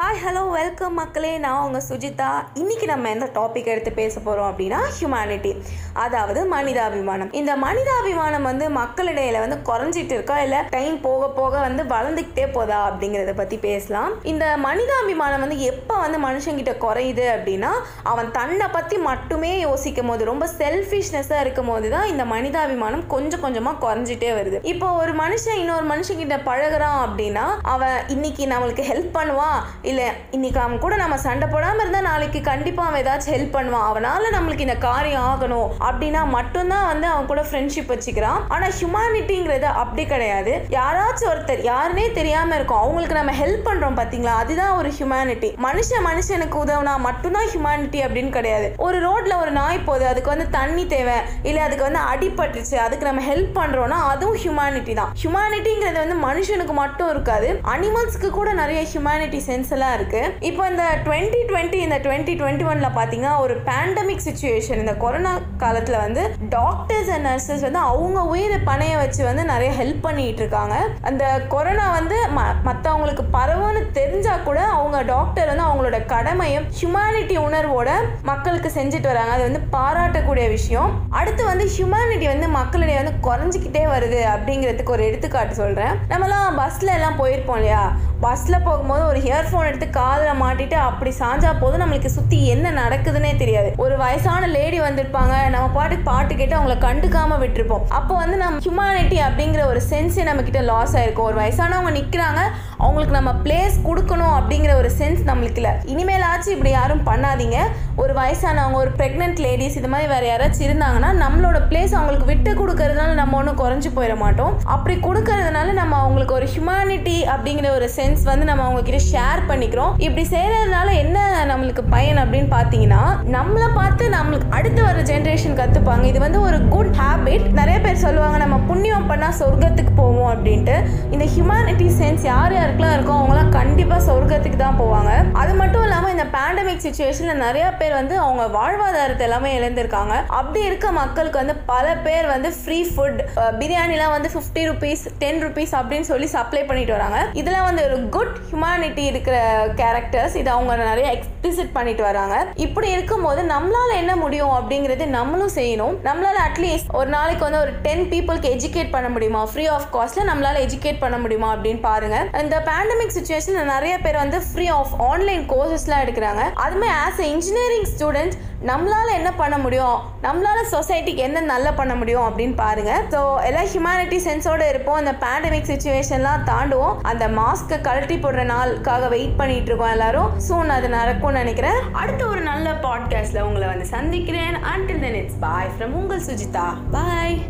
Hi hello welcome மக்களே. நான் உங்கள் சுஜிதா. இன்றைக்கி நம்ம எந்த டாபிக் எடுத்து பேச போகிறோம் அப்படின்னா ஹியூமனிட்டி அதாவது மனிதாபிமானம். இந்த மனிதாபிமானம் வந்து மக்களிடையில வந்து குறைஞ்சிட்டு இருக்கா? இல்லை டைம் போக போக வந்து வளர்ந்துக்கிட்டே போதா அப்படிங்கிறத பற்றி பேசலாம். இந்த மனிதாபிமானம் வந்து எப்போ வந்து மனுஷங்கிட்ட குறையுது அப்படின்னா அவன் தன்னை பற்றி மட்டுமே யோசிக்கும் போது ரொம்ப செல்ஃபிஷ்னஸாக இருக்கும் போது தான் இந்த மனிதாபிமானம் கொஞ்சம் கொஞ்சமாக குறைஞ்சிட்டே வருது. இப்போ ஒரு மனுஷன் இன்னொரு மனுஷங்கிட்ட பழகுறான் அப்படின்னா அவன் இன்னைக்கு நம்மளுக்கு ஹெல்ப் பண்ணுவான். இல்லை இன்னைக்கு அவன் கூட நம்ம சண்டை போடாமல் இருந்தால் நாளைக்கு கண்டிப்பாக அவன் ஏதாச்சும் ஹெல்ப் பண்ணுவான். அவனால் நம்மளுக்கு இந்த காரியம் ஆகணும் அப்படின்னா மட்டும்தான் வந்து அவன் கூட ஃப்ரெண்ட்ஷிப் வச்சுக்கிறான். ஆனால் ஹியூமானிட்டிங்கிறது அப்படி கிடையாது. யாராச்சும் ஒருத்தர் யாருனே தெரியாமல் இருக்கும். அவங்களுக்கு நம்ம ஹெல்ப் பண்ணுறோம் பார்த்தீங்களா அதுதான் ஒரு ஹியூமானிட்டி மனுஷன் மனுஷனுக்கு உதவுனா மட்டும்தான் ஹியூமானிட்டி அப்படின்னு கிடையாது. ஒரு ரோட்டில் ஒரு நாய் போகுது அதுக்கு வந்து தண்ணி தேவை. இல்லை அதுக்கு வந்து அடிபட்டுச்சு அதுக்கு நம்ம ஹெல்ப் பண்ணுறோன்னா அதுவும் ஹியூமானிட்டி தான். ஹியூமானிட்டிங்கிறது வந்து மனுஷனுக்கு மட்டும் இருக்காது. அனிமல்ஸ்க்கு கூட நிறைய ஹியூமானிட்டி சென்ஸ் எல்லாம் இருக்கு. இப்போ இந்த டுவெண்ட்டி டுவெண்ட்டி இந்த டுவெண்ட்டி டுவெண்ட்டி ஒன்ல பார்த்தீங்கன்னா ஒரு பேண்டமிக் சுச்சுவேஷன் இந்த கொரோனா காலத்தில் வந்து டாக்டர்ஸ் அண்ட் நர்சஸ் வந்து அவங்க உயிரை பணைய வச்சு வந்து நிறைய ஹெல்ப் பண்ணிகிட்டு இருக்காங்க. அந்த கொரோனா வந்து ம மற்றவங்களுக்கு பரவும்னு தெரிஞ்சா கூட அவங்க டாக்டர் வந்து அவங்களோட கடமையும் ஹியூமானிட்டி உணர்வோட மக்களுக்கு செஞ்சுட்டு வராங்க. அது வந்து பாராட்டக்கூடிய விஷயம். அடுத்து வந்து ஹியூமானிட்டி வந்து மக்களிடையே வந்து குறைஞ்சிக்கிட்டே வருது அப்படிங்கிறதுக்கு ஒரு எடுத்துக்காட்டு சொல்கிறேன் நம்மலாம் பஸ்ல எல்லாம் போயிருப்போம் இல்லையா? பஸ்ஸில் போகும்போது ஒரு இயர்ஃபோன் எடுத்து காதில் மாட்டிட்டு அப்படி சாஞ்சா போதும். நம்மளுக்கு சுற்றி என்ன நடக்குதுன்னே தெரியாது. ஒரு வயசான லேடி வந்திருப்பாங்க. நம்ம பாட்டுக்கு பாட்டு கேட்டு அவங்கள கண்டுக்காம விட்டுருப்போம். அப்போ வந்து நம்ம ஹியூமானிட்டி அப்படிங்கிற ஒரு சென்ஸே நம்ம கிட்ட லாஸ் ஆயிருக்கும். ஒரு வயசானவங்க நிற்கிறாங்க அவங்களுக்கு நம்ம பிளேஸ் கொடுக்கணும் அப்படிங்கிற ஒரு சென்ஸ் நம்மளுக்கு இல்லை. இனிமேலாச்சும் இப்படி யாரும் பண்ணாதீங்க. ஒரு வயசானவங்க ஒரு ப்ரெக்னென்ட் லேடிஸ் இது மாதிரி வேற யாராச்சும் இருந்தாங்கன்னா நம்மளோட பிளேஸ் அவங்களுக்கு விட்டு கொடுக்கறதுனால நம்ம ஒன்றும் குறைஞ்சு போயிட மாட்டோம். அப்படி கொடுக்கறதுனால நம்ம அவங்களுக்கு ஒரு ஹியூமானிட்டி அப்படிங்கிற ஒரு சென்ஸ் வந்து நம்ம அவங்க கிட்ட பண்ணிக்கிறோம். இப்படி செய்யறதுனால என்ன நம்மளுக்கு பயன் அப்படின்னு பார்த்தீங்கன்னா நம்மளை பார்த்து நம்மளுக்கு அடுத்து வர ஜென்ரேஷன் கற்றுப்பாங்க இது வந்து ஒரு குட் ஹேபிட் நிறைய பேர் சொல்லுவாங்க நம்ம புண்ணியம் பண்ணால் சொர்க்கத்துக்கு போவோம் அப்படின்ட்டு. இந்த ஹியூமானிட்டி சென்ஸ் யார் யாருக்கெல்லாம் இருக்கோ அவங்களாம் கண்டிப்பாக சொர்க்கத்துக்கு தான் போவாங்க. அது மட்டும் இல்லாமல் இந்த பேண்டமிக் சுச்சுவேஷனில் நிறைய பேர் வந்து அவங்க வாழ்வாதாரத்தை எல்லாமே இழந்திருக்காங்க. அப்படி இருக்க மக்களுக்கு வந்து பல பேர் வந்து ஃப்ரீ ஃபுட் பிரியாணிலாம் வந்து ஃபிஃப்டி ருபீஸ் டென் ருபீஸ் அப்படின்னு சொல்லி சப்ளை பண்ணிட்டு வராங்க. இதெல்லாம் வந்து ஒரு குட் ஹியூமானிட்டி இருக்கிற கேரக்டர்ஸ் இதை அவங்க நிறைய எக்ஸ்பிசிட் பண்ணிட்டு வராங்க. இப்படி இருக்கும்போது நம்மளால என்ன முடியும் அப்படிங்கிறது நம்மளும் செய்யணும். நம்மளால அட்லீஸ்ட் ஒரு நாளைக்கு வந்து ஒரு டென் பீப்புளுக்கு எஜுகேட் பண்ண முடியுமா? ஃப்ரீ ஆஃப் காஸ்ட்ல நம்மளால எஜுகேட் பண்ண முடியுமா அப்படின்னு பாருங்க. இந்த பேண்டமிக் சுச்சுவேஷன் நிறைய பேர் வந்து ஃப்ரீ ஆஃப் ஆன்லைன் கோர்சஸ்லாம் எடுக்கிறாங்க. அதுமே ஆஸ் எ இன்ஜினியரிங் ஸ்டூடெண்ட் நம்மளால என்ன பண்ண முடியும்? நம்மளால சொசைட்டிக்கு என்ன நல்லா பண்ண முடியும் அப்படின்னு பாருங்க. ஸோ எல்லாம் ஹியூமானிட்டி சென்ஸோட இருப்போம். அந்த பேண்டமிக் சுச்சுவேஷன்லாம் தாண்டுவோம். அந்த மாஸ்க்கை கழட்டி போடுற நாளுக்காக வெயிட் பண்ணிட்டு இருக்கோம் எல்லாரும். சூன் அது நடக்கும்னு நினைக்கிறேன். அடுத்த ஒரு நல்ல பாட்காஸ்ட்ல உங்களை வந்து சந்திக்கிறேன். Until then it's bye from உங்கள் சுஜிதா. பாய்